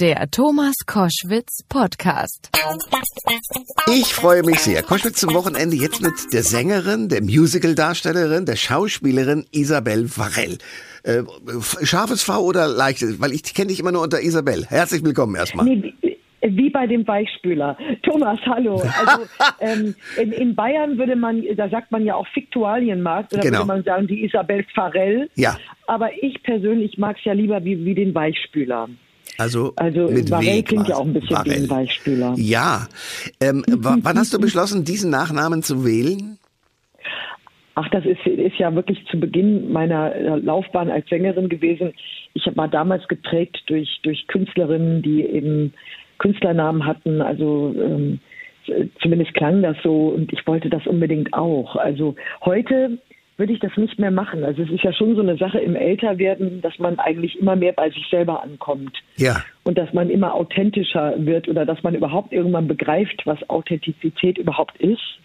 Der Thomas Koschwitz Podcast. Ich freue mich sehr. Koschwitz zum Wochenende jetzt mit der Sängerin, der Musical-Darstellerin, der Schauspielerin Isabel Varell. Äh, scharfes V oder leichtes? Weil ich kenne dich immer nur unter Isabel. Herzlich willkommen erstmal. Nee, wie bei dem Weichspüler. Thomas, hallo. Also ähm, in, in, Bayern würde man, da sagt man ja auch Fiktualienmarkt, da Genau. würde man sagen die Isabel Farell. Ja. Aber ich persönlich mag es ja lieber wie, wie den Weichspüler. Also, Also mit Varell W klingt ja quasi. auch ein bisschen wie ein Weichspüler. Ja. Ähm, wann hast du beschlossen, diesen Nachnamen zu wählen? Ach, das ist, ist ja wirklich zu Beginn meiner äh, Laufbahn als Sängerin gewesen. Ich war damals geprägt durch, durch Künstlerinnen, die eben Künstlernamen hatten. Also ähm, zumindest klang das so und ich wollte das unbedingt auch. Also heute würde ich das nicht mehr machen. Also es ist ja schon so eine Sache im Älterwerden, dass man eigentlich immer mehr bei sich selber ankommt. Ja. Und dass man immer authentischer wird oder dass man überhaupt irgendwann begreift, was Authentizität überhaupt ist.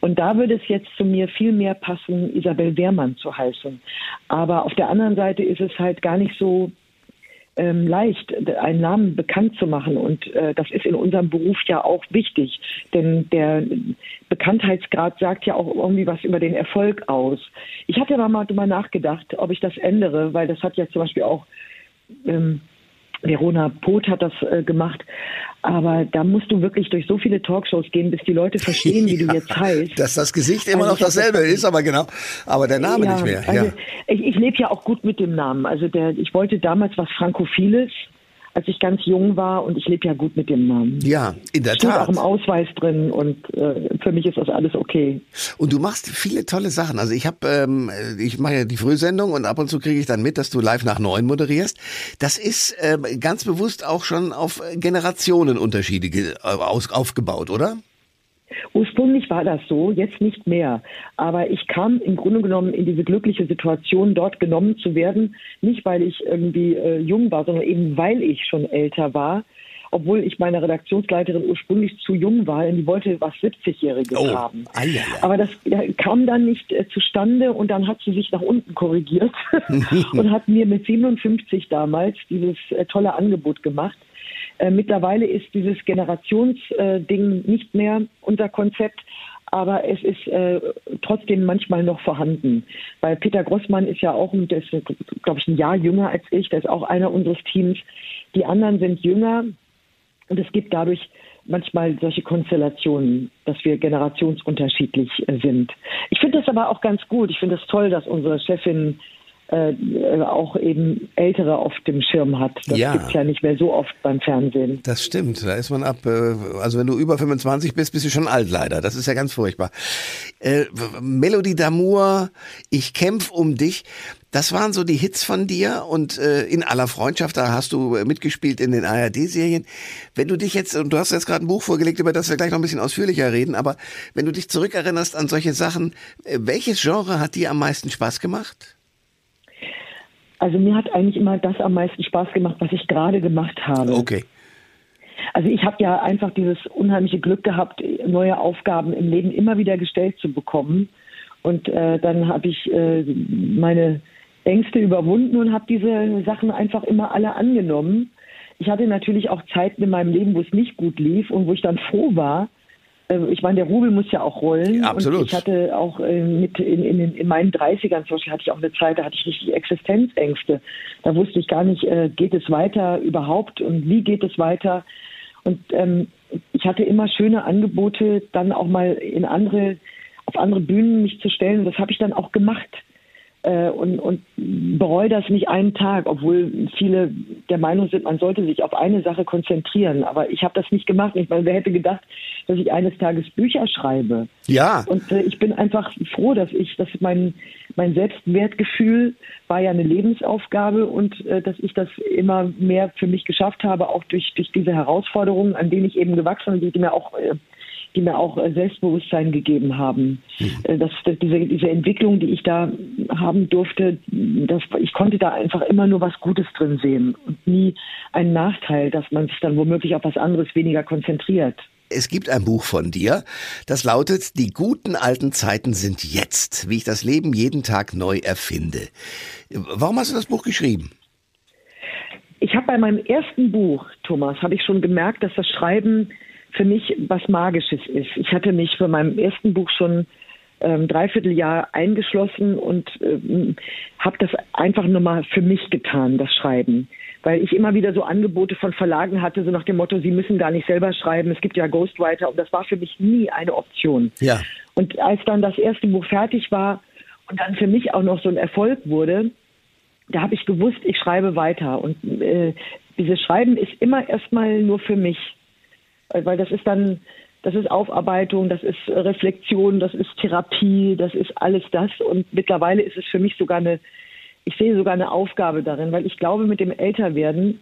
Und da würde es jetzt zu mir viel mehr passen, Isabel Wehrmann zu heißen. Aber auf der anderen Seite ist es halt gar nicht so ähm, leicht, einen Namen bekannt zu machen. Und äh, das ist in unserem Beruf ja auch wichtig. Denn der Bekanntheitsgrad sagt ja auch irgendwie was über den Erfolg aus. Ich hatte aber mal drüber nachgedacht, ob ich das ändere, weil das hat ja zum Beispiel auch ähm, Verona Poth hat das äh, gemacht. Aber da musst du wirklich durch so viele Talkshows gehen, bis die Leute verstehen, wie du jetzt heißt. Dass das Gesicht immer Also noch dasselbe das- ist, aber genau. Aber der Name ja, nicht mehr. Also ja. Ich, ich lebe ja auch gut mit dem Namen. Also der, ich wollte damals was Frankophiles, als ich ganz jung war, und ich lebe ja gut mit dem Namen. ja, in der Steht Tat. auch im Ausweis drin und äh, für mich ist das alles okay. Und du machst viele tolle Sachen. Also ich habe, ähm, ich mache ja die Frühsendung und ab und zu kriege ich dann mit, dass du live nach neun moderierst. Das ist ähm, ganz bewusst auch schon auf Generationenunterschiede ge- äh, aus, aufgebaut, oder? Ursprünglich war das so, jetzt nicht mehr. Aber ich kam im Grunde genommen in diese glückliche Situation, dort genommen zu werden, nicht weil ich irgendwie äh, jung war, sondern eben weil ich schon älter war. Obwohl ich meiner Redaktionsleiterin ursprünglich zu jung war, denn die wollte was 70-Jähriges Oh, haben. ei. Aber das kam dann nicht äh, zustande und dann hat sie sich nach unten korrigiert und hat mir mit 57 damals dieses äh, tolle Angebot gemacht. Äh, mittlerweile ist dieses Generationsding nicht mehr unser Konzept, aber es ist äh, trotzdem manchmal noch vorhanden. Weil Peter Grossmann ist ja auch, glaube ich, ein Jahr jünger als ich, der ist auch einer unseres Teams. Die anderen sind jünger und es gibt dadurch manchmal solche Konstellationen, dass wir generationsunterschiedlich sind. Ich finde das aber auch ganz gut. Ich finde es toll, dass unsere Chefin äh, auch eben Ältere auf dem Schirm hat. Das Ja. gibt's ja nicht mehr so oft beim Fernsehen. Das stimmt, da ist man ab, äh, also wenn du über 25 bist, bist du schon alt leider. Das ist ja ganz furchtbar. Äh, Melodie d'Amour, Ich kämpf um dich, das waren so die Hits von dir und äh, in aller Freundschaft, da hast du äh, mitgespielt in den ARD-Serien. Wenn du dich jetzt, und du hast jetzt gerade ein Buch vorgelegt, über das wir gleich noch ein bisschen ausführlicher reden, aber wenn du dich zurückerinnerst an solche Sachen, welches Genre hat dir am meisten Spaß gemacht? Also mir hat eigentlich immer das am meisten Spaß gemacht, was ich gerade gemacht habe. Okay. Also ich habe ja einfach dieses unheimliche Glück gehabt, neue Aufgaben im Leben immer wieder gestellt zu bekommen. Und äh, dann habe ich äh, meine Ängste überwunden und habe diese Sachen einfach immer alle angenommen. Ich hatte natürlich auch Zeiten in meinem Leben, wo es nicht gut lief und wo ich dann froh war. Äh, Ich meine, der Rubel muss ja auch rollen. Absolut. Und ich hatte auch äh, mit in, in, in meinen 30ern zum Beispiel hatte ich auch eine Zeit, da hatte ich richtig Existenzängste. Da wusste ich gar nicht, äh, geht es weiter überhaupt und wie geht es weiter. Und ähm, ich hatte immer schöne Angebote, dann auch mal in andere, auf andere Bühnen mich zu stellen. Das habe ich dann auch gemacht äh, und, und bereue das nicht einen Tag, obwohl viele der Meinung sind, man sollte sich auf eine Sache konzentrieren. Aber ich habe das nicht gemacht. Ich meine, wer hätte gedacht, dass ich eines Tages Bücher schreibe? Ja. Und äh, ich bin einfach froh, dass ich, dass mein, mein Selbstwertgefühl war ja eine Lebensaufgabe und äh, dass ich das immer mehr für mich geschafft habe, auch durch, durch diese Herausforderungen, an denen ich eben gewachsen bin, die mir auch äh, die mir auch äh, Selbstbewusstsein gegeben haben. Äh, Das, das, diese, diese Entwicklung, die ich da haben durfte, das, ich konnte da einfach immer nur was Gutes drin sehen und nie einen Nachteil, dass man sich dann womöglich auf was anderes weniger konzentriert. Es gibt ein Buch von dir, das lautet Die guten alten Zeiten sind jetzt, wie ich das Leben jeden Tag neu erfinde. Warum hast du das Buch geschrieben? ich habe bei meinem ersten Buch, Thomas, habe ich schon gemerkt, dass das Schreiben für mich was Magisches ist. Ich hatte mich für meinem ersten Buch schon ähm, Dreivierteljahr eingeschlossen und ähm, habe das einfach nur mal für mich getan, das Schreiben. Weil ich immer wieder so Angebote von Verlagen hatte, so nach dem Motto, sie müssen gar nicht selber schreiben, es gibt ja Ghostwriter und das war für mich nie eine Option. Ja. Und als dann das erste Buch fertig war und dann für mich auch noch so ein Erfolg wurde, da habe ich gewusst, ich schreibe weiter. Und äh, dieses Schreiben ist immer erstmal nur für mich. Weil das ist dann, das ist Aufarbeitung, das ist Reflexion, das ist Therapie, das ist alles das. Und mittlerweile ist es für mich sogar eine, ich sehe sogar eine Aufgabe darin, weil ich glaube, mit dem Älterwerden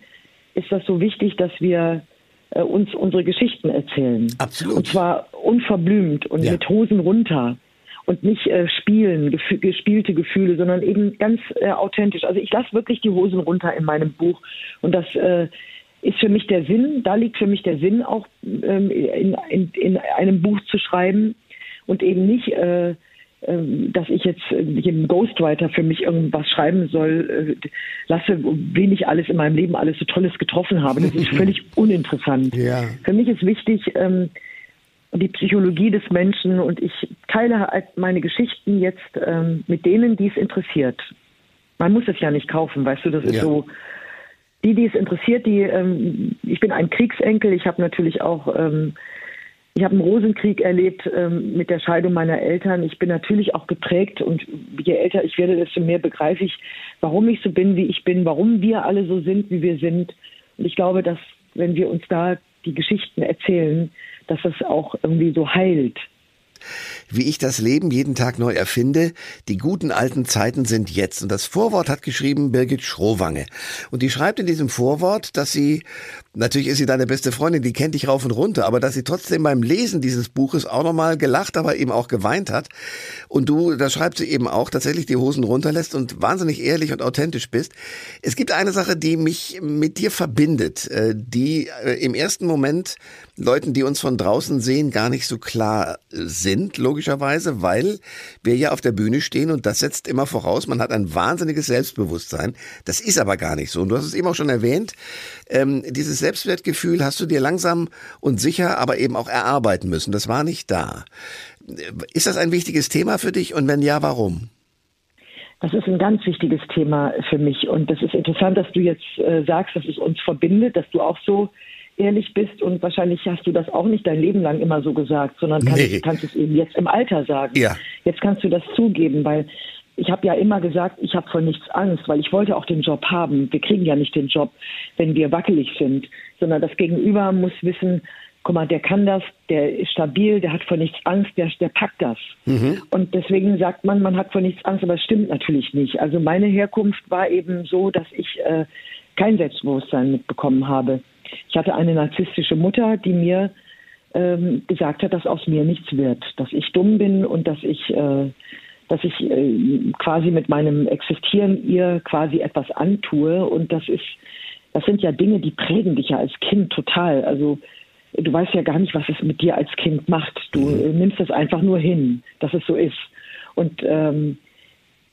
ist das so wichtig, dass wir äh, uns unsere Geschichten erzählen. Absolut. Und zwar unverblümt und Ja. mit Hosen runter und nicht äh, spielen, gefü- gespielte Gefühle, sondern eben ganz äh, authentisch. Also ich lasse wirklich die Hosen runter in meinem Buch und das äh, ist für mich der Sinn, da liegt für mich der Sinn auch ähm, in, in, in einem Buch zu schreiben und eben nicht, äh, ähm, dass ich jetzt äh, jedem Ghostwriter für mich irgendwas schreiben soll, äh, lasse, wen ich alles in meinem Leben alles so Tolles getroffen habe. Das ist völlig uninteressant. Ja. Für mich ist wichtig, ähm, die Psychologie des Menschen und ich teile halt meine Geschichten jetzt ähm, mit denen, die es interessiert. Man muss es ja nicht kaufen, weißt du, das ist Ja. so. Die, die es interessiert, die, ähm, ich bin ein Kriegsenkel, ich habe natürlich auch, ähm, ich habe einen Rosenkrieg erlebt ähm, mit der Scheidung meiner Eltern. Ich bin natürlich auch geprägt und je älter ich werde, desto mehr begreife ich, warum ich so bin, wie ich bin, warum wir alle so sind, wie wir sind. Und ich glaube, dass wenn wir uns da die Geschichten erzählen, dass das auch irgendwie so heilt. Wie ich das Leben jeden Tag neu erfinde. Die guten alten Zeiten sind jetzt. Und das Vorwort hat geschrieben Birgit Schrowange. Und die schreibt in diesem Vorwort, dass sie, natürlich ist sie deine beste Freundin, die kennt dich rauf und runter, aber dass sie trotzdem beim Lesen dieses Buches auch nochmal gelacht, aber eben auch geweint hat. Und du, da schreibt sie eben auch, tatsächlich die Hosen runterlässt und wahnsinnig ehrlich und authentisch bist. Es gibt eine Sache, die mich mit dir verbindet, äh, die äh, im ersten Moment Leuten, die uns von draußen sehen, gar nicht so klar sind, logischerweise, weil wir ja auf der Bühne stehen und das setzt immer voraus, man hat ein wahnsinniges Selbstbewusstsein. Das ist aber gar nicht so. Und du hast es eben auch schon erwähnt, ähm, dieses Selbstwertgefühl hast du dir langsam und sicher, aber eben auch erarbeiten müssen. Das war nicht da. Ist das ein wichtiges Thema für dich und wenn ja, warum? Das ist ein ganz wichtiges Thema für mich. Und das ist interessant, dass du jetzt äh, sagst, dass es uns verbindet, dass du auch so ehrlich bist. Und wahrscheinlich hast du das auch nicht dein Leben lang immer so gesagt, sondern kannst, Nee. kannst es eben jetzt im Alter sagen. Ja. Jetzt kannst du das zugeben, weil ich habe ja immer gesagt, ich habe vor nichts Angst, weil ich wollte auch den Job haben. Wir kriegen ja nicht den Job, wenn wir wackelig sind, sondern das Gegenüber muss wissen, guck mal, der kann das, der ist stabil, der hat vor nichts Angst, der, der packt das. Und deswegen sagt man, man hat vor nichts Angst, aber es stimmt natürlich nicht. Also meine Herkunft war eben so, dass ich äh, kein Selbstbewusstsein mitbekommen habe. Ich hatte eine narzisstische Mutter, die mir ähm, gesagt hat, dass aus mir nichts wird, dass ich dumm bin und dass ich, äh, dass ich äh, quasi mit meinem Existieren ihr quasi etwas antue und das ist, das sind ja Dinge, die prägen dich ja als Kind total. Also du weißt ja gar nicht, was es mit dir als Kind macht. Du äh, nimmst das einfach nur hin, dass es so ist. Und ähm,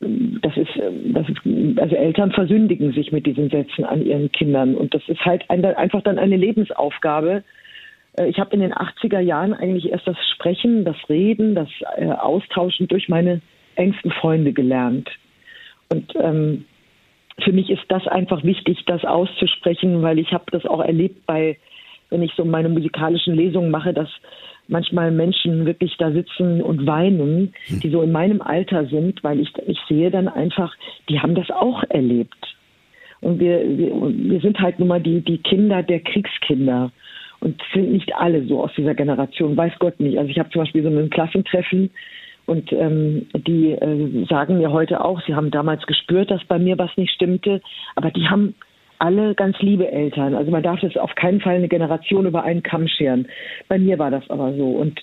das ist, ähm, das ist, also Eltern versündigen sich mit diesen Sätzen an ihren Kindern. Und das ist halt ein, einfach dann eine Lebensaufgabe. Äh, Ich habe in den 80er Jahren eigentlich erst das Sprechen, das Reden, das äh, Austauschen durch meine engsten Freunde gelernt. Und ähm, für mich ist das einfach wichtig, das auszusprechen, weil ich habe das auch erlebt bei, wenn ich so meine musikalischen Lesungen mache, dass manchmal Menschen wirklich da sitzen und weinen, die so in meinem Alter sind, weil ich, ich sehe dann einfach, die haben das auch erlebt. Und wir, wir, wir sind halt nun mal die, die Kinder der Kriegskinder. Und sind nicht alle so aus dieser Generation, weiß Gott nicht. Also ich habe zum Beispiel so ein Klassentreffen und ähm, die äh, sagen mir heute auch, sie haben damals gespürt, dass bei mir was nicht stimmte, aber die haben alle ganz liebe Eltern. Also man darf das auf keinen Fall eine Generation über einen Kamm scheren. Bei mir war das aber so. Und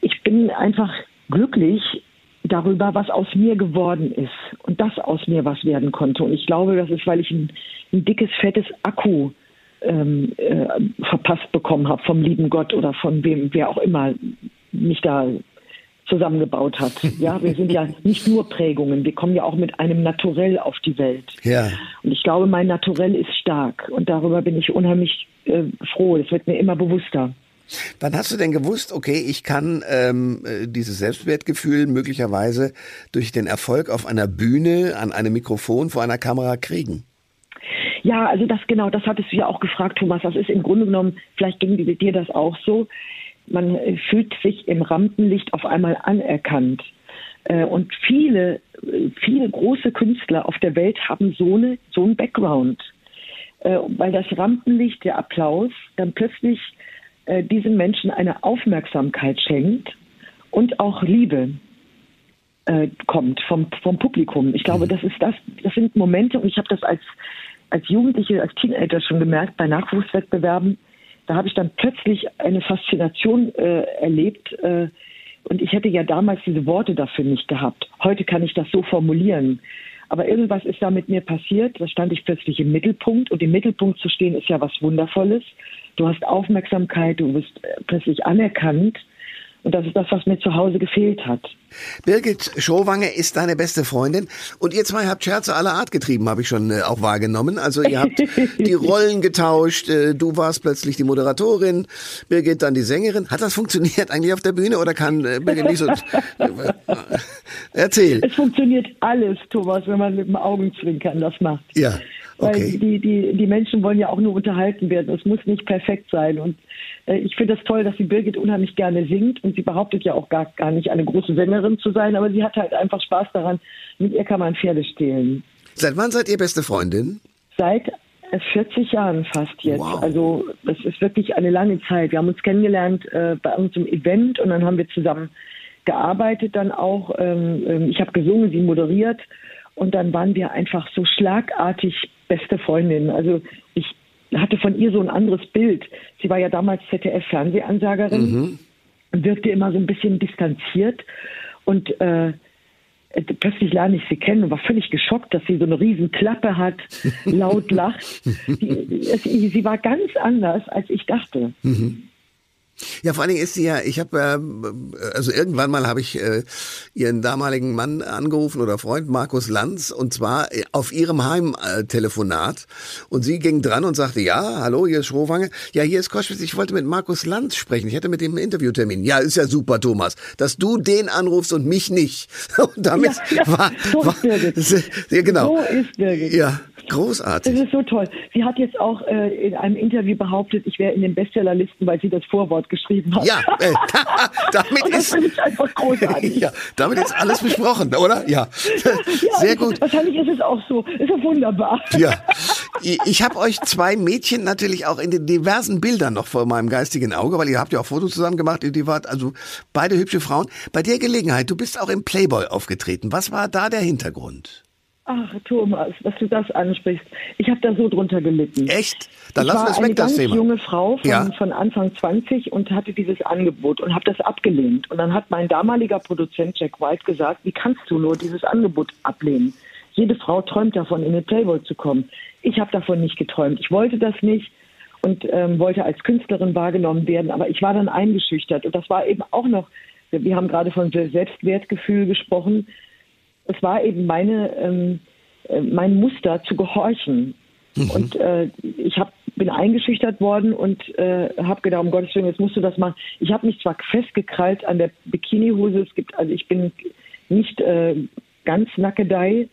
ich bin einfach glücklich darüber, was aus mir geworden ist und dass aus mir was werden konnte. Und ich glaube, das ist, weil ich ein, ein dickes, fettes Akku ähm, äh, verpasst bekommen habe vom lieben Gott oder von wem, wer auch immer mich da zusammengebaut hat. Ja, wir sind ja nicht nur Prägungen, wir kommen ja auch mit einem Naturell auf die Welt. Ja. Und ich glaube, mein Naturell ist stark und darüber bin ich unheimlich äh, froh. Das wird mir immer bewusster. Wann hast du denn gewusst, okay, ich kann ähm, äh, dieses Selbstwertgefühl möglicherweise durch den Erfolg auf einer Bühne, an einem Mikrofon, vor einer Kamera kriegen? Ja, also das genau, das hattest du ja auch gefragt, Thomas. Das ist im Grunde genommen, vielleicht ging dir das auch so. Man äh, fühlt sich im Rampenlicht auf einmal anerkannt. Äh, und viele, viele große Künstler auf der Welt haben so, eine, so einen Background. Weil das Rampenlicht, der Applaus, dann plötzlich äh, diesen Menschen eine Aufmerksamkeit schenkt und auch Liebe äh, kommt vom, vom Publikum. Ich glaube, mhm. das ist das, das sind Momente und ich habe das als, als Jugendliche, als Teenager schon gemerkt bei Nachwuchswettbewerben. Da habe ich dann plötzlich eine Faszination äh, erlebt. Äh, und ich hätte ja damals diese Worte dafür nicht gehabt. Heute kann ich das so formulieren. Aber irgendwas ist da mit mir passiert. Da stand ich plötzlich im Mittelpunkt. Und im Mittelpunkt zu stehen ist ja was Wundervolles. Du hast Aufmerksamkeit, du wirst äh, plötzlich anerkannt. Und das ist das, was mir zu Hause gefehlt hat. Birgit Schrowange ist deine beste Freundin. Und ihr zwei habt Scherze aller Art getrieben, habe ich schon äh, auch wahrgenommen. Also ihr habt die Rollen getauscht. Äh, du warst plötzlich die Moderatorin, Birgit dann die Sängerin. Hat das funktioniert eigentlich auf der Bühne oder kann äh, Birgit nicht so... Erzähl. Es funktioniert alles, Thomas, wenn man mit dem Augenzwinkern das macht. Ja. Okay. Weil die, die, die Menschen wollen ja auch nur unterhalten werden. Es muss nicht perfekt sein. Und ich finde das toll, dass die Birgit unheimlich gerne singt. Und sie behauptet ja auch gar, gar nicht, eine große Sängerin zu sein. Aber sie hat halt einfach Spaß daran. Mit ihr kann man Pferde stehlen. Seit wann seid ihr beste Freundin? Seit 40 Jahren fast jetzt. Wow. Also das ist wirklich eine lange Zeit. Wir haben uns kennengelernt äh, bei unserem Event und dann haben wir zusammen gearbeitet dann auch. Ähm, ähm ich habe gesungen, sie moderiert und dann waren wir einfach so schlagartig beste Freundin. Also hatte von ihr so ein anderes Bild. Sie war ja damals ZDF-Fernsehansagerin mhm. und wirkte immer so ein bisschen distanziert. Und äh, plötzlich lerne ich sie kennen und war völlig geschockt, dass sie so eine riesen Klappe hat, laut lacht. sie, sie, war ganz anders, als ich dachte. Mhm. Ja, vor allen Dingen ist sie ja, ich habe, äh, also irgendwann mal habe ich äh, ihren damaligen Mann angerufen oder Freund Markus Lanz und zwar äh, auf ihrem Heimtelefonat und sie ging dran und sagte, ja, hallo, hier ist Schrowange. Ja, hier ist Koschwitz, ich wollte mit Markus Lanz sprechen. Ich hätte mit dem einen Interviewtermin. Ja, ist ja super, Thomas, dass du den anrufst und mich nicht. Und damit ja, ja, war, so war, ist ja, genau. So ist Birgit. Ja, großartig. Das ist so toll. Sie hat jetzt auch äh, in einem Interview behauptet, ich wäre in den Bestsellerlisten, weil sie das Vorwort geschrieben hat. Ja, äh, damit ist einfach großartig. Ja, damit ist alles besprochen, oder? Ja, ja sehr gut. Wahrscheinlich ist es auch so. Ist ja wunderbar. Ja, ich habe euch zwei Mädchen natürlich auch in den diversen Bildern noch vor meinem geistigen Auge, weil ihr habt ja auch Fotos zusammen gemacht. Die wart also beide hübsche Frauen. Bei der Gelegenheit, du bist auch im Playboy aufgetreten. Was war da der Hintergrund? Ach, Thomas, dass du das ansprichst. Ich habe da so drunter gelitten. Echt? Dann lassen wir es weg, das Thema. Ich war eine junge Frau von, ja. von Anfang 20 und hatte dieses Angebot und habe das abgelehnt. Und dann hat mein damaliger Produzent Jack White gesagt, wie kannst du nur dieses Angebot ablehnen? Jede Frau träumt davon, in den Playboy zu kommen. Ich habe davon nicht geträumt. Ich wollte das nicht und ähm, wollte als Künstlerin wahrgenommen werden, aber ich war dann eingeschüchtert. Und das war eben auch noch, wir haben gerade von Selbstwertgefühl gesprochen, es war eben meine, ähm, äh, mein Muster zu gehorchen. Mhm. Und äh, ich hab, bin eingeschüchtert worden und äh, habe gedacht, um Gottes Willen, jetzt musst du das machen. Ich habe mich zwar festgekrallt an der Bikinihose, es gibt, also ich bin nicht äh, ganz nackedei,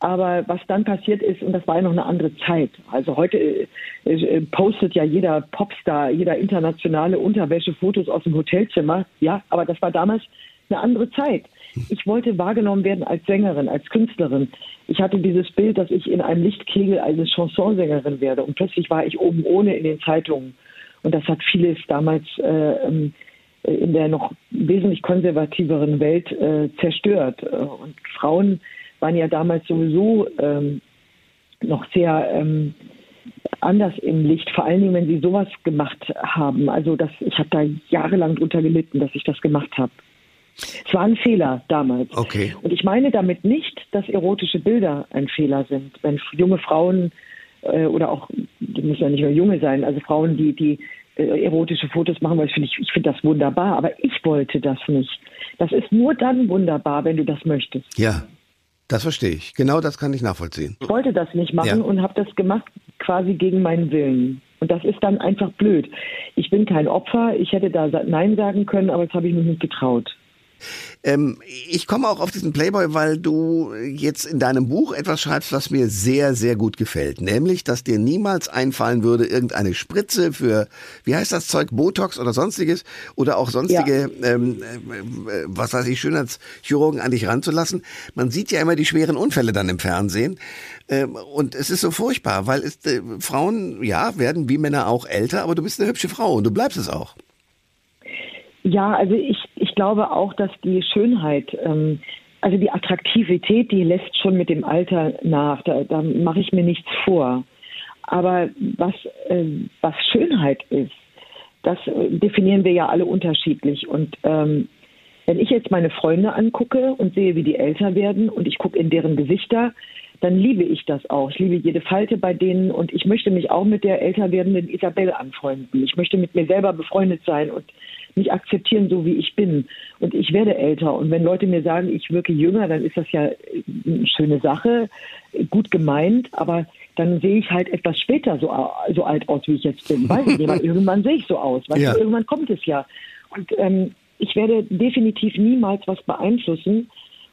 aber was dann passiert ist, und das war ja noch eine andere Zeit. Also heute äh, äh, postet ja jeder Popstar, jeder internationale Unterwäschefotos aus dem Hotelzimmer. Ja, aber das war damals eine andere Zeit. Ich wollte wahrgenommen werden als Sängerin, als Künstlerin. Ich hatte dieses Bild, dass ich in einem Lichtkegel eine Chansonsängerin werde. Und plötzlich war ich oben ohne in den Zeitungen. Und das hat vieles damals äh, ähm, in der noch wesentlich konservativeren Welt äh, zerstört. Und Frauen waren ja damals sowieso ähm, noch sehr ähm, anders im Licht, vor allen Dingen, wenn sie sowas gemacht haben. Also das, ich habe da jahrelang drunter gelitten, dass ich das gemacht habe. Es war ein Fehler damals. Okay. Und ich meine damit nicht, dass erotische Bilder ein Fehler sind. Wenn junge Frauen äh, oder auch, die müssen ja nicht nur junge sein, also Frauen, die, die äh, erotische Fotos machen, weil ich finde ich finde das wunderbar, aber ich wollte das nicht. Das ist nur dann wunderbar, wenn du das möchtest. Ja, das verstehe ich. Genau das kann ich nachvollziehen. Ich wollte das nicht machen Ja. und habe das gemacht quasi gegen meinen Willen. Und das ist dann einfach blöd. Ich bin kein Opfer, ich hätte da Nein sagen können, aber das habe ich mich nicht getraut. Ähm, ich komme auch auf diesen Playboy, weil du jetzt in deinem Buch etwas schreibst, was mir sehr, sehr gut gefällt. Nämlich, dass dir niemals einfallen würde, irgendeine Spritze für, wie heißt das Zeug, Botox oder sonstiges oder auch sonstige, ähm, äh, was weiß ich, Schönheitschirurgen an dich ranzulassen. Man sieht ja immer die schweren Unfälle dann im Fernsehen. Ähm, und es ist so furchtbar, weil es, äh, Frauen, ja, werden wie Männer auch älter, aber du bist eine hübsche Frau und du bleibst es auch. Ja, also ich glaube auch, dass die Schönheit, ähm, also die Attraktivität, die lässt schon mit dem Alter nach. Da, da mache ich mir nichts vor. Aber was, äh, was Schönheit ist, das äh, definieren wir ja alle unterschiedlich. Und ähm, wenn ich jetzt meine Freunde angucke und sehe, wie die älter werden und ich gucke in deren Gesichter, dann liebe ich das auch. Ich liebe jede Falte bei denen und ich möchte mich auch mit der älter werdenden Isabelle anfreunden. Ich möchte mit mir selber befreundet sein und mich akzeptieren, so wie ich bin. Und ich werde älter. Und wenn Leute mir sagen, ich wirke jünger, dann ist das ja äh, eine schöne Sache, gut gemeint, aber dann sehe ich halt etwas später so, au- so alt aus, wie ich jetzt bin. Weiß ich nicht, weil irgendwann sehe ich so aus. Weißt Ja. irgendwann kommt es ja. Und ähm, ich werde definitiv niemals was beeinflussen.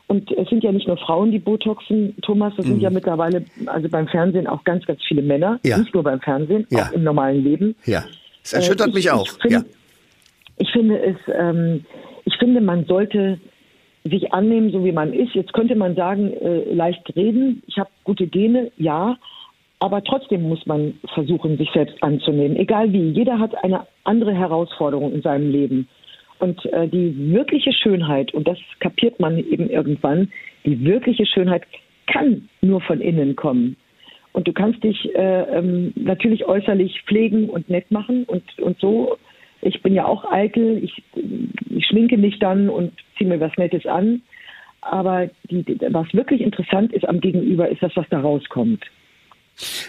Und es sind ja nicht nur Frauen, die Botoxen, Thomas, das sind ja mittlerweile, also beim Fernsehen auch ganz, ganz viele Männer. Mhm. Ja. Nicht nur beim Fernsehen, Ja. auch im normalen Leben. Ja. Es erschüttert Äh, ich- mich ich auch. find- ja. Ich finde es, ähm, ich finde, man sollte sich annehmen, so wie man ist. Jetzt könnte man sagen, äh, leicht reden. Ich habe gute Gene, ja. Aber trotzdem muss man versuchen, sich selbst anzunehmen. Egal wie. Jeder hat eine andere Herausforderung in seinem Leben. Und äh, die wirkliche Schönheit, und das kapiert man eben irgendwann, die wirkliche Schönheit kann nur von innen kommen. Und du kannst dich äh, ähm, natürlich äußerlich pflegen und nett machen und, und so. Ich bin ja auch eitel, ich, ich schminke mich dann und ziehe mir was Nettes an. Aber die, was wirklich interessant ist am Gegenüber, ist das, was da rauskommt.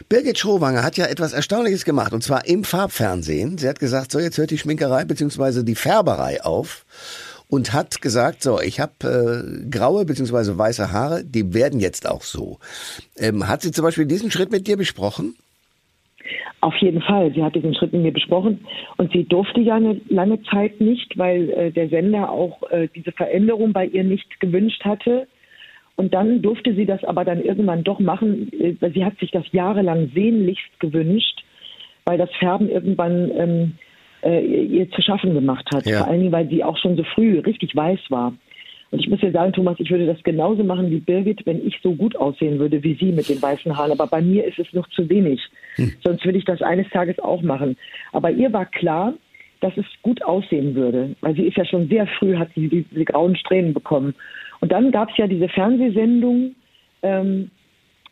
Birgit Schrowanger hat ja etwas Erstaunliches gemacht und zwar im Farbfernsehen. Sie hat gesagt, so jetzt hört die Schminkerei bzw. die Färberei auf und hat gesagt, so ich habe äh, graue bzw. weiße Haare, die werden jetzt auch so. Ähm, hat sie zum Beispiel diesen Schritt mit dir besprochen? Auf jeden Fall. Sie hat diesen Schritt mit mir besprochen und sie durfte ja eine lange Zeit nicht, weil äh, der Sender auch äh, diese Veränderung bei ihr nicht gewünscht hatte. Und dann durfte sie das aber dann irgendwann doch machen. Äh, Sie hat sich das jahrelang sehnlichst gewünscht, weil das Färben irgendwann ähm, äh, ihr zu schaffen gemacht hat. Ja. Vor allen Dingen, weil sie auch schon so früh richtig weiß war. Und ich muss dir sagen, Thomas, ich würde das genauso machen wie Birgit, wenn ich so gut aussehen würde wie sie mit den weißen Haaren. Aber bei mir ist es noch zu wenig. Sonst würde ich das eines Tages auch machen. Aber ihr war klar, dass es gut aussehen würde. Weil sie ist ja schon sehr früh, hat sie diese grauen Strähnen bekommen. Und dann gab es ja diese Fernsehsendung, ähm,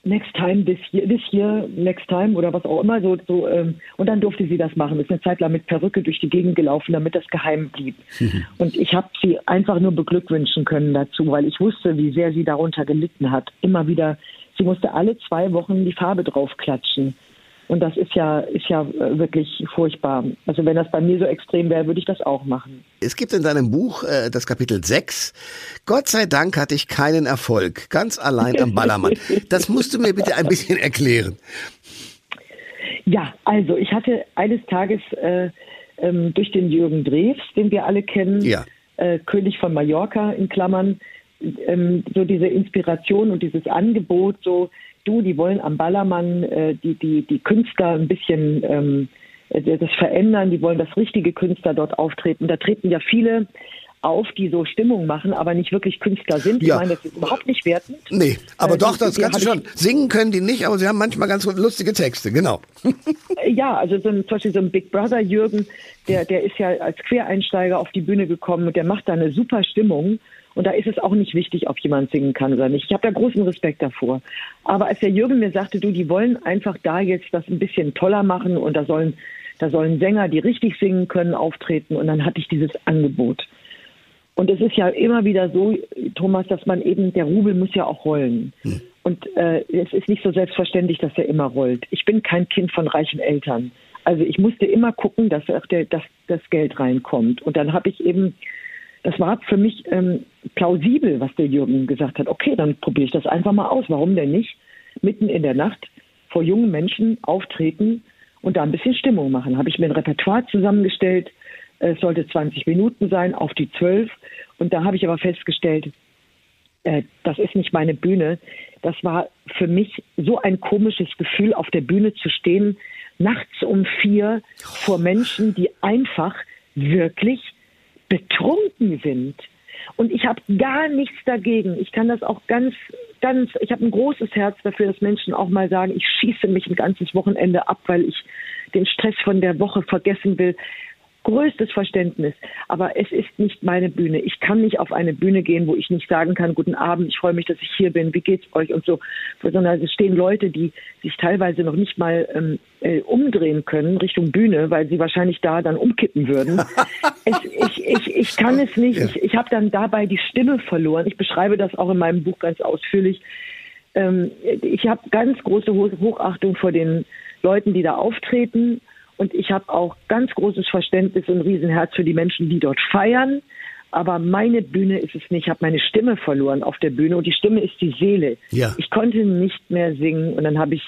Next Time, this year, this year, Next Time oder was auch immer. So, so, ähm, und dann durfte sie das machen. Ist eine Zeit lang mit Perücke durch die Gegend gelaufen, damit das geheim blieb. Und ich habe sie einfach nur beglückwünschen können dazu, weil ich wusste, wie sehr sie darunter gelitten hat. Immer wieder, sie musste alle zwei Wochen die Farbe draufklatschen. Und das ist ja, ist ja äh, wirklich furchtbar. Also wenn das bei mir so extrem wäre, würde ich das auch machen. Es gibt in deinem Buch äh, das Kapitel 6. Gott sei Dank hatte ich keinen Erfolg. Ganz allein am Ballermann. Das musst du mir bitte ein bisschen erklären. Ja, also ich hatte eines Tages äh, ähm, durch den Jürgen Drews, den wir alle kennen, Ja. äh, König von Mallorca in Klammern, ähm, so diese Inspiration und dieses Angebot, so du, die wollen am Ballermann äh, die, die, die Künstler ein bisschen ähm, äh, das verändern, die wollen, dass richtige Künstler dort auftreten. Da treten ja viele auf, die so Stimmung machen, aber nicht wirklich Künstler sind. Ja. Ich meine, das ist überhaupt nicht wertend. Nee, aber Äh, doch, das kannst du schon. Singen können die nicht, aber sie haben manchmal ganz lustige Texte, genau. Äh, Ja, also so ein, zum Beispiel so ein Big Brother Jürgen, der, der ist ja als Quereinsteiger auf die Bühne gekommen und der macht da eine super Stimmung. Und da ist es auch nicht wichtig, ob jemand singen kann oder nicht. Ich habe da großen Respekt davor. Aber als der Jürgen mir sagte, du, die wollen einfach da jetzt das ein bisschen toller machen und da sollen, da sollen Sänger, die richtig singen können, auftreten. Und dann hatte ich dieses Angebot. Und es ist ja immer wieder so, Thomas, dass man eben, der Rubel muss ja auch rollen. Und äh, es ist nicht so selbstverständlich, dass er immer rollt. Ich bin kein Kind von reichen Eltern. Also ich musste immer gucken, dass, auch der, dass das Geld reinkommt. Und dann habe ich eben, das war für mich ähm, plausibel, was der Jürgen gesagt hat. Okay, dann probiere ich das einfach mal aus. Warum denn nicht? Mitten in der Nacht vor jungen Menschen auftreten und da ein bisschen Stimmung machen. Habe ich mir ein Repertoire zusammengestellt. Es sollte 20 Minuten sein, auf die 12. Und da habe ich aber festgestellt, äh, das ist nicht meine Bühne. Das war für mich so ein komisches Gefühl, auf der Bühne zu stehen, nachts um vier vor Menschen, die einfach wirklich betrunken sind. Und ich habe gar nichts dagegen. Ich kann das auch ganz, ganz, ich habe ein großes Herz dafür, dass Menschen auch mal sagen, ich schieße mich ein ganzes Wochenende ab, weil ich den Stress von der Woche vergessen will größtes Verständnis. Aber es ist nicht meine Bühne. Ich kann nicht auf eine Bühne gehen, wo ich nicht sagen kann, guten Abend, ich freue mich, dass ich hier bin, wie geht's euch und so. Sondern es stehen Leute, die sich teilweise noch nicht mal ähm, äh, umdrehen können Richtung Bühne, weil sie wahrscheinlich da dann umkippen würden. es, ich, ich, ich kann es nicht. Ja. Ich, ich habe dann dabei die Stimme verloren. Ich beschreibe das auch in meinem Buch ganz ausführlich. Ähm, ich habe ganz große Hochachtung vor den Leuten, die da auftreten und ich habe auch ganz großes Verständnis und Riesenherz für die Menschen, die dort feiern. Aber meine Bühne ist es nicht. Ich habe meine Stimme verloren auf der Bühne und die Stimme ist die Seele. Ja. Ich konnte nicht mehr singen und dann habe ich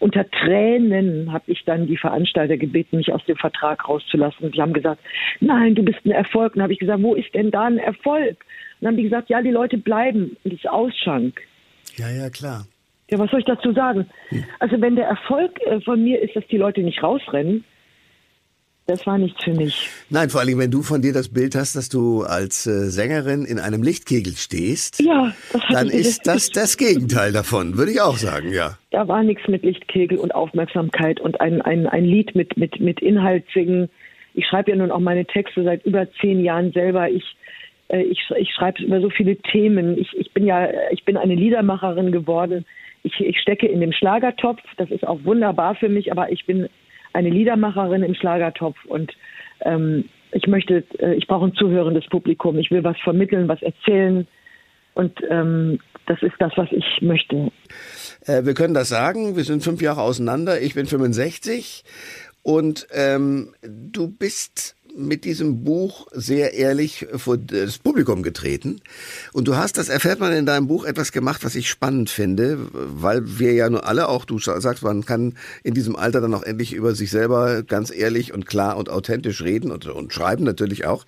unter Tränen habe ich dann die Veranstalter gebeten, mich aus dem Vertrag rauszulassen. Und die haben gesagt, nein, du bist ein Erfolg. Und dann habe ich gesagt, wo ist denn da ein Erfolg? Und dann haben die gesagt, ja, die Leute bleiben und ist Ausschank. Ja, ja, klar. Ja, was soll ich dazu sagen? Hm. Also wenn der Erfolg äh, von mir ist, dass die Leute nicht rausrennen, das war nichts für mich. Nein, vor allem, wenn du von dir das Bild hast, dass du als äh, Sängerin in einem Lichtkegel stehst, ja, dann ist das das Gegenteil davon, würde ich auch sagen, ja. Da war nichts mit Lichtkegel und Aufmerksamkeit und ein, ein, ein Lied mit, mit, mit Inhalt singen. Ich schreibe ja nun auch meine Texte seit über zehn Jahren selber. Ich, äh, ich, ich schreibe über so viele Themen. Ich, ich bin ja, ich bin eine Liedermacherin geworden ich, ich stecke in dem Schlagertopf, das ist auch wunderbar für mich, aber ich bin eine Liedermacherin im Schlagertopf und ähm, ich möchte, äh, ich brauche ein zuhörendes Publikum, ich will was vermitteln, was erzählen und ähm, das ist das, was ich möchte. Äh, wir können das sagen, wir sind fünf Jahre auseinander, ich bin 65 und ähm, du bist mit diesem Buch sehr ehrlich vor das Publikum getreten. Und du hast, das erfährt man in deinem Buch, etwas gemacht, was ich spannend finde, weil wir ja nur alle, auch du sagst, man kann in diesem Alter dann auch endlich über sich selber ganz ehrlich und klar und authentisch reden und, und schreiben natürlich auch.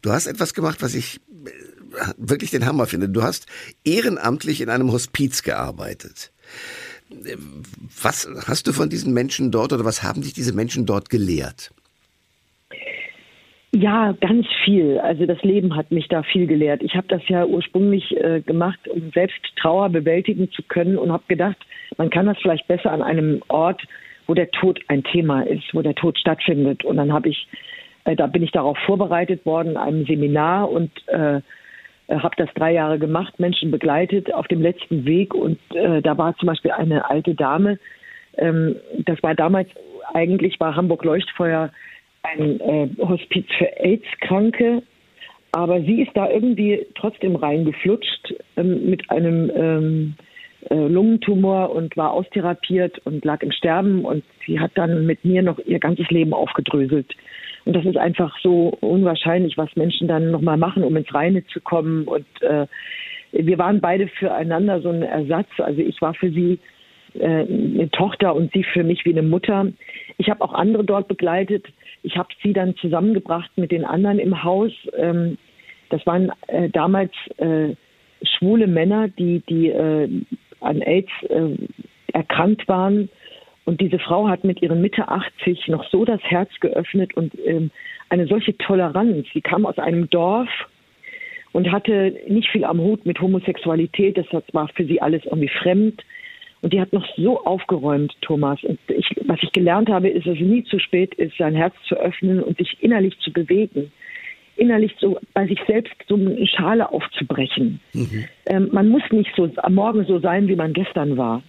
Du hast etwas gemacht, was ich äh, wirklich den Hammer finde. Du hast ehrenamtlich in einem Hospiz gearbeitet. Was hast du von diesen Menschen dort oder was haben dich diese Menschen dort gelehrt? Ja, ganz viel. Also das Leben hat mich da viel gelehrt. Ich habe das ja ursprünglich äh, gemacht, um selbst Trauer bewältigen zu können und habe gedacht, man kann das vielleicht besser an einem Ort, wo der Tod ein Thema ist, wo der Tod stattfindet. Und dann habe ich, äh, da bin ich darauf vorbereitet worden, in einem Seminar und äh, habe das drei Jahre gemacht, Menschen begleitet auf dem letzten Weg. Und äh, da war zum Beispiel eine alte Dame. Ähm, das war damals eigentlich war Hamburg Leuchtfeuer ein äh, Hospiz für AIDS-Kranke, aber sie ist da irgendwie trotzdem reingeflutscht ähm, mit einem ähm, äh, Lungentumor und war austherapiert und lag im Sterben und sie hat dann mit mir noch ihr ganzes Leben aufgedröselt. Und das ist einfach so unwahrscheinlich, was Menschen dann nochmal machen, um ins Reine zu kommen. Und äh, wir waren beide füreinander so ein Ersatz. Also ich war für sie eine Tochter und sie für mich wie eine Mutter. Ich habe auch andere dort begleitet, ich habe sie dann zusammengebracht mit den anderen im Haus. Ähm, das waren äh, damals äh, schwule Männer, die, die äh, an AIDS äh, erkrankt waren. Und diese Frau hat mit ihren Mitte 80 noch so das Herz geöffnet und ähm, eine solche Toleranz. Sie kam aus einem Dorf und hatte nicht viel am Hut mit Homosexualität. Das war für sie alles irgendwie fremd. Und die hat noch so aufgeräumt, Thomas. Und ich, was ich gelernt habe, ist, dass es nie zu spät ist, sein Herz zu öffnen und sich innerlich zu bewegen. Innerlich so bei sich selbst so eine Schale aufzubrechen. Mhm. Ähm, man muss nicht so am Morgen so sein, wie man gestern war.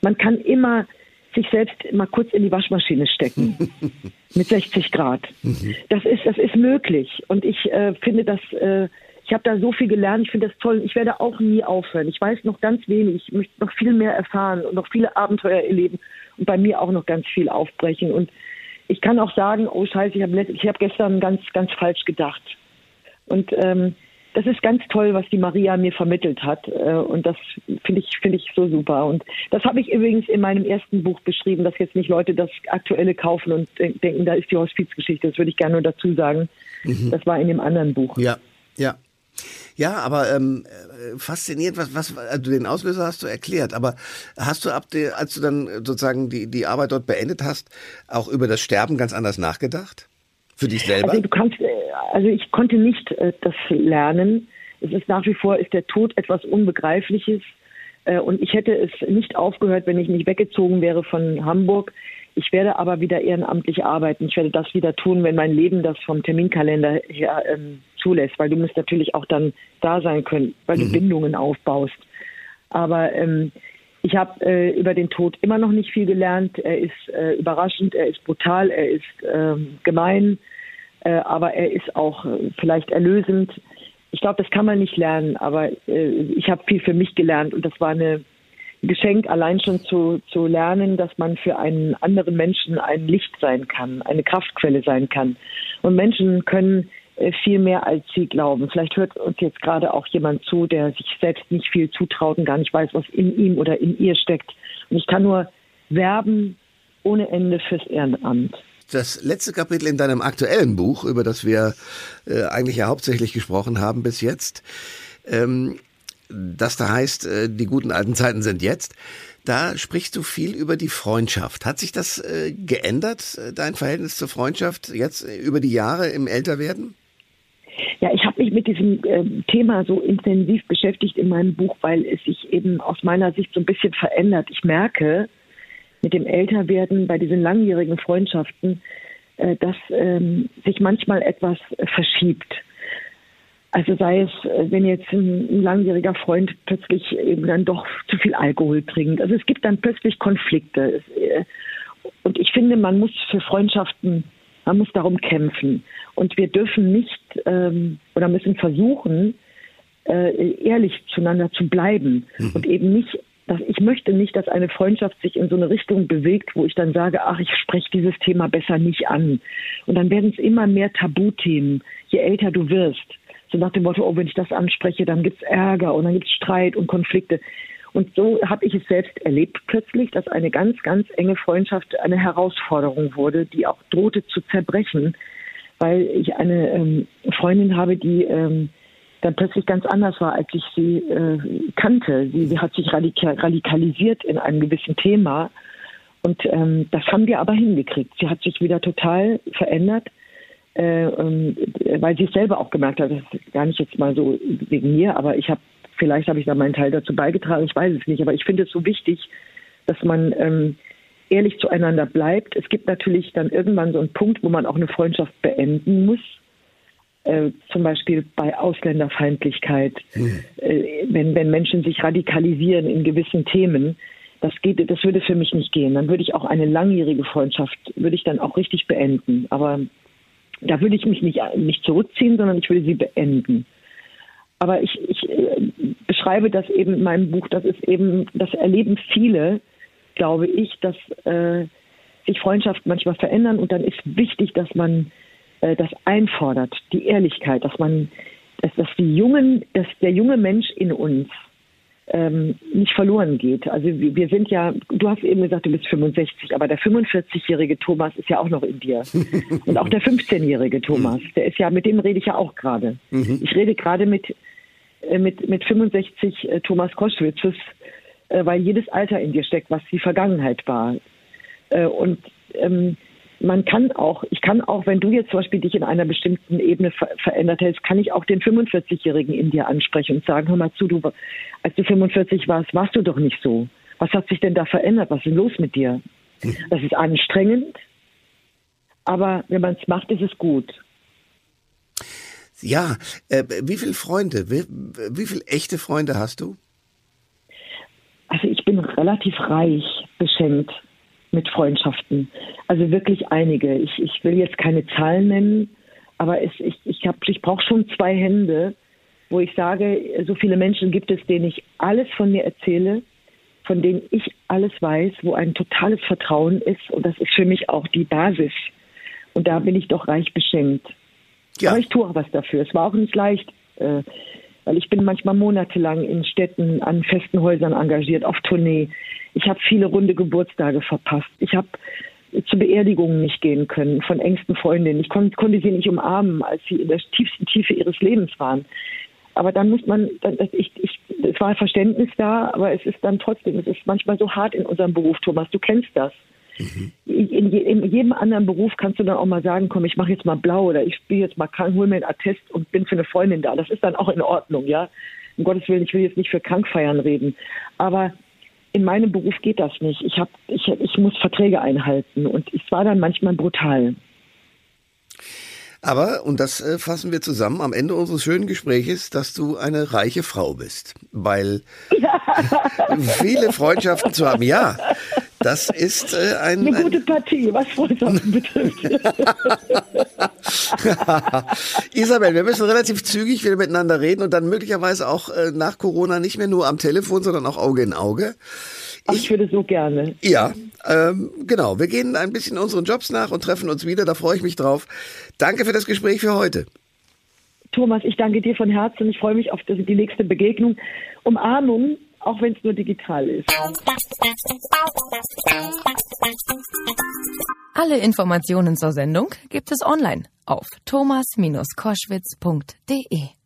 Man kann immer sich selbst mal kurz in die Waschmaschine stecken mit 60 Grad. Mhm. Das ist das ist möglich und ich äh, finde das äh, ich habe da so viel gelernt, ich finde das toll. Ich werde auch nie aufhören. Ich weiß noch ganz wenig, ich möchte noch viel mehr erfahren und noch viele Abenteuer erleben und bei mir auch noch ganz viel aufbrechen. Und ich kann auch sagen, oh Scheiße, ich habe hab gestern ganz, ganz falsch gedacht. Und ähm, das ist ganz toll, was die Maria mir vermittelt hat. Äh, und das finde ich, finde ich so super. Und das habe ich übrigens in meinem ersten Buch beschrieben, dass jetzt nicht Leute das aktuelle kaufen und denken, da ist die Hospizgeschichte. Das würde ich gerne nur dazu sagen. Mhm. Das war in dem anderen Buch. Ja, ja. Ja, aber ähm, äh, faszinierend, was, was, also den Auslöser hast du erklärt, aber hast du ab der, als du dann sozusagen die, die Arbeit dort beendet hast, auch über das Sterben ganz anders nachgedacht? Für dich selber? Also du kannst, äh, also ich konnte nicht äh, das lernen. Es ist nach wie vor, ist der Tod etwas Unbegreifliches. Äh, und ich hätte es nicht aufgehört, wenn ich nicht weggezogen wäre von Hamburg. Ich werde aber wieder ehrenamtlich arbeiten. Ich werde das wieder tun, wenn mein Leben das vom Terminkalender her ähm, zulässt, weil du musst natürlich auch dann da sein können, weil du mhm. Bindungen aufbaust. Aber ähm, ich habe äh, über den Tod immer noch nicht viel gelernt. Er ist äh, überraschend, er ist brutal, er ist ähm, gemein, äh, aber er ist auch äh, vielleicht erlösend. Ich glaube, das kann man nicht lernen, aber äh, ich habe viel für mich gelernt und das war eine Geschenk, allein schon zu, zu lernen, dass man für einen anderen Menschen ein Licht sein kann, eine Kraftquelle sein kann. Und Menschen können viel mehr als sie glauben. Vielleicht hört uns jetzt gerade auch jemand zu, der sich selbst nicht viel zutraut und gar nicht weiß, was in ihm oder in ihr steckt. Und ich kann nur werben ohne Ende fürs Ehrenamt. Das letzte Kapitel in deinem aktuellen Buch, über das wir äh, eigentlich ja hauptsächlich gesprochen haben bis jetzt, ähm, das da heißt, äh, die guten alten Zeiten sind jetzt. Da sprichst du viel über die Freundschaft. Hat sich das äh, geändert, äh, dein Verhältnis zur Freundschaft jetzt äh, über die Jahre im Älterwerden? Ja, ich habe mich mit diesem äh, Thema so intensiv beschäftigt in meinem Buch, weil es sich eben aus meiner Sicht so ein bisschen verändert. Ich merke mit dem Älterwerden bei diesen langjährigen Freundschaften, äh, dass ähm, sich manchmal etwas verschiebt. Also sei es, äh, wenn jetzt ein, langjähriger Freund plötzlich eben dann doch zu viel Alkohol trinkt. Also es gibt dann plötzlich Konflikte. Äh, und ich finde, man muss für Freundschaften man muss darum kämpfen. Und wir dürfen nicht ähm, oder müssen versuchen, äh, ehrlich zueinander zu bleiben mhm. und eben nicht dass ich möchte nicht, dass eine Freundschaft sich in so eine Richtung bewegt, wo ich dann sage, ach, ich spreche dieses Thema besser nicht an. Und dann werden es immer mehr Tabuthemen, je älter du wirst. So nach dem Motto, oh, wenn ich das anspreche, dann gibt es Ärger und dann gibt es Streit und Konflikte. Und so habe ich es selbst erlebt plötzlich, dass eine ganz, ganz enge Freundschaft eine Herausforderung wurde, die auch drohte zu zerbrechen, weil ich eine ähm, Freundin habe, die ähm, dann plötzlich ganz anders war, als ich sie äh, kannte. Sie, sie, hat sich radikal, radikalisiert in einem gewissen Thema. Und ähm, das haben wir aber hingekriegt. Sie hat sich wieder total verändert, äh, ähm, weil sie es selber auch gemerkt hat. Das ist gar nicht jetzt mal so wegen mir, aber ich habe Vielleicht habe ich da meinen Teil dazu beigetragen, ich weiß es nicht, aber ich finde es so wichtig, dass man ähm, ehrlich zueinander bleibt. Es gibt natürlich dann irgendwann so einen Punkt, wo man auch eine Freundschaft beenden muss. Äh, zum Beispiel bei Ausländerfeindlichkeit, mhm. äh, wenn, wenn Menschen sich radikalisieren in gewissen Themen, das geht, das würde für mich nicht gehen. Dann würde ich auch eine langjährige Freundschaft, würde ich dann auch richtig beenden. Aber da würde ich mich nicht, nicht zurückziehen, sondern ich würde sie beenden. Aber ich, ich äh, beschreibe das eben in meinem Buch. Das ist eben, das erleben viele, glaube ich, dass äh, sich Freundschaften manchmal verändern und dann ist wichtig, dass man äh, das einfordert, die Ehrlichkeit, dass man, dass, dass die jungen, dass der junge Mensch in uns ähm, nicht verloren geht. Also wir, sind ja, du hast eben gesagt, du bist 65, aber der 45-jährige Thomas ist ja auch noch in dir. Und auch der 15-jährige Thomas, der ist ja, mit dem rede ich ja auch gerade. Mhm. Ich rede gerade mit, äh, mit, mit 65 äh, Thomas Koschwitzes, äh, weil jedes Alter in dir steckt, was die Vergangenheit war. Äh, und ähm, man kann auch, ich kann auch, wenn du jetzt zum Beispiel dich in einer bestimmten Ebene ver verändert hältst, kann ich auch den 45-Jährigen in dir ansprechen und sagen, hör mal zu, du, als du 45 warst, warst du doch nicht so. Was hat sich denn da verändert? Was ist los mit dir? Das ist anstrengend, aber wenn man es macht, ist es gut. Ja, äh, wie viele Freunde, wie, wie viele echte Freunde hast du? Ich bin relativ reich beschenkt mit Freundschaften. Also wirklich einige. Ich, ich will jetzt keine Zahlen nennen, aber es, ich, ich, ich brauche schon zwei Hände, wo ich sage, so viele Menschen gibt es, denen ich alles von mir erzähle, von denen ich alles weiß, wo ein totales Vertrauen ist. Und das ist für mich auch die Basis Und da bin ich doch reich beschenkt. Ja. Aber ich tue auch was dafür. Es war auch nicht leicht, äh, weil ich bin manchmal monatelang in Städten an festen Häusern engagiert, auf Tournee. Ich habe viele runde Geburtstage verpasst. Ich habe zu Beerdigungen nicht gehen können von engsten Freundinnen. Ich kon konnte sie nicht umarmen, als sie in der tiefsten Tiefe ihres Lebens waren. Aber dann muss man, dann, ich, ich, es war Verständnis da, aber es ist dann trotzdem, es ist manchmal so hart in unserem Beruf, Thomas. Du kennst das. Mhm. In, in, jedem anderen Beruf kannst du dann auch mal sagen, komm, ich mache jetzt mal blau oder ich spiele jetzt mal krank, hol mir einen Attest und bin für eine Freundin da. Das ist dann auch in Ordnung, ja. Um Gottes Willen, ich will jetzt nicht für Krankfeiern reden. Aber in meinem Beruf geht das nicht. Ich, hab, ich, ich muss Verträge einhalten und es war dann manchmal brutal. Aber, und das äh, fassen wir zusammen am Ende unseres schönen Gespräches, dass du eine reiche Frau bist. Weil ja. viele Freundschaften zu haben, ja, das ist äh, ein, eine gute Partie, was Freundschaften betrifft. Isabel, wir müssen relativ zügig wieder miteinander reden und dann möglicherweise auch äh, nach Corona nicht mehr nur am Telefon, sondern auch Auge in Auge. Ich, ich würde so gerne. Ja, ähm, genau. Wir gehen ein bisschen unseren Jobs nach und treffen uns wieder. Da freue ich mich drauf. Danke für das Gespräch für heute. Thomas, ich danke dir von Herzen. Ich freue mich auf die nächste Begegnung. Umarmung, auch wenn es nur digital ist. Alle Informationen zur Sendung gibt es online auf thomas-koschwitz.de.